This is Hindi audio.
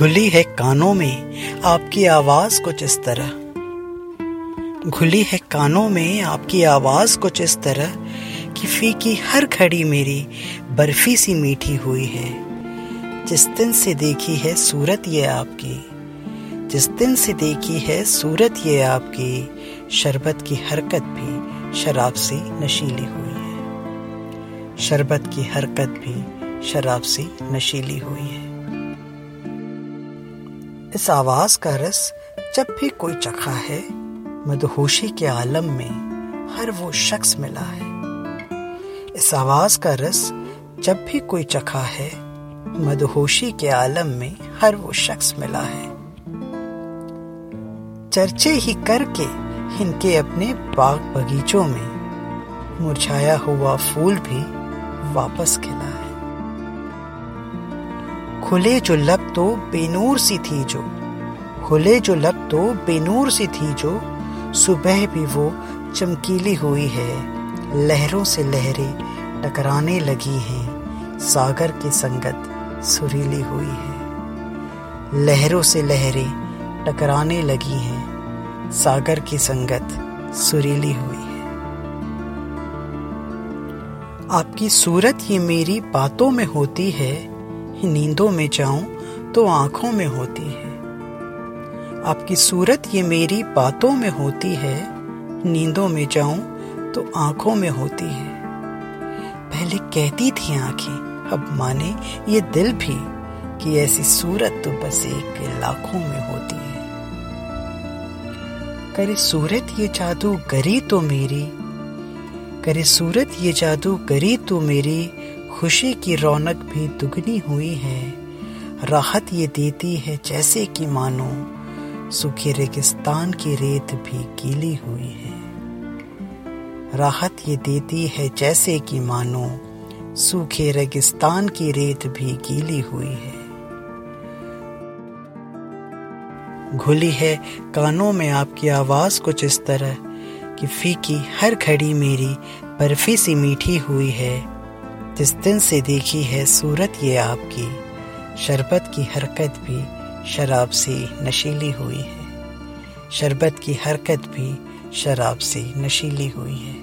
घुली है कानों में आपकी आवाज़ कुछ इस तरह। घुली है कानों में आपकी आवाज़ कुछ इस तरह कि फीकी हर घड़ी मेरी बर्फ़ी सी मीठी हुई है। जिस दिन से देखी है सूरत ये आपकी, जिस दिन से देखी है सूरत ये आपकी, शरबत की हरकत भी शराब से नशीली हुई है। शरबत की हरकत भी शराब से नशीली हुई है। इस आवाज़ का रस जब भी कोई चखा है, मदहोशी के आलम में हर वो शख्स मिला है। इस आवाज़ का रस जब भी कोई चखा है, मदहोशी के आलम में हर वो शख्स मिला है। चर्चे ही करके इनके अपने बाग बगीचों में मुरझाया हुआ फूल भी वापस खिला है। खुले जो लब तो बेनूर सी थी जो, खुले जो लब तो बेनूर सी थी जो, सुबह भी वो चमकीली हुई है, लहरों से लहरें टकराने लगी हैं, सागर की संगत सुरीली हुई है। लहरों से लहरें टकराने लगी हैं, सागर की संगत सुरीली हुई है। आपकी सूरत ये मेरी बातों में होती है नींदों में जाऊँ तो आँखों में होती है। आपकी सूरत ये मेरी बातों में होती है, नींदों में जाऊँ तो आँखों में होती है। पहले कहती थी आँखें, अब माने ये दिल भी कि ऐसी सूरत तो बस एक लाखों में होती है। करे सूरत ये जादू गरी तो मेरी, करे सूरत ये जादू गरी तो मेरी खुशी की रौनक भी दुगनी हुई है। राहत ये देती है जैसे कि मानो, सूखे रेगिस्तान की रेत भी गीली हुई है। राहत ये देती है जैसे कि मानो, सूखे रेगिस्तान की रेत भी गीली हुई है। घुली है कानों में आपकी आवाज़ कुछ इस तरह, कि फीकी हर घड़ी मेरी बर्फ़ी सी मीठी हुई है। जिस दिन से देखी है सूरत ये आपकी। शरबत की हरकत भी शराब से नशीली हुई है। शरबत की हरकत भी शराब से नशीली हुई है।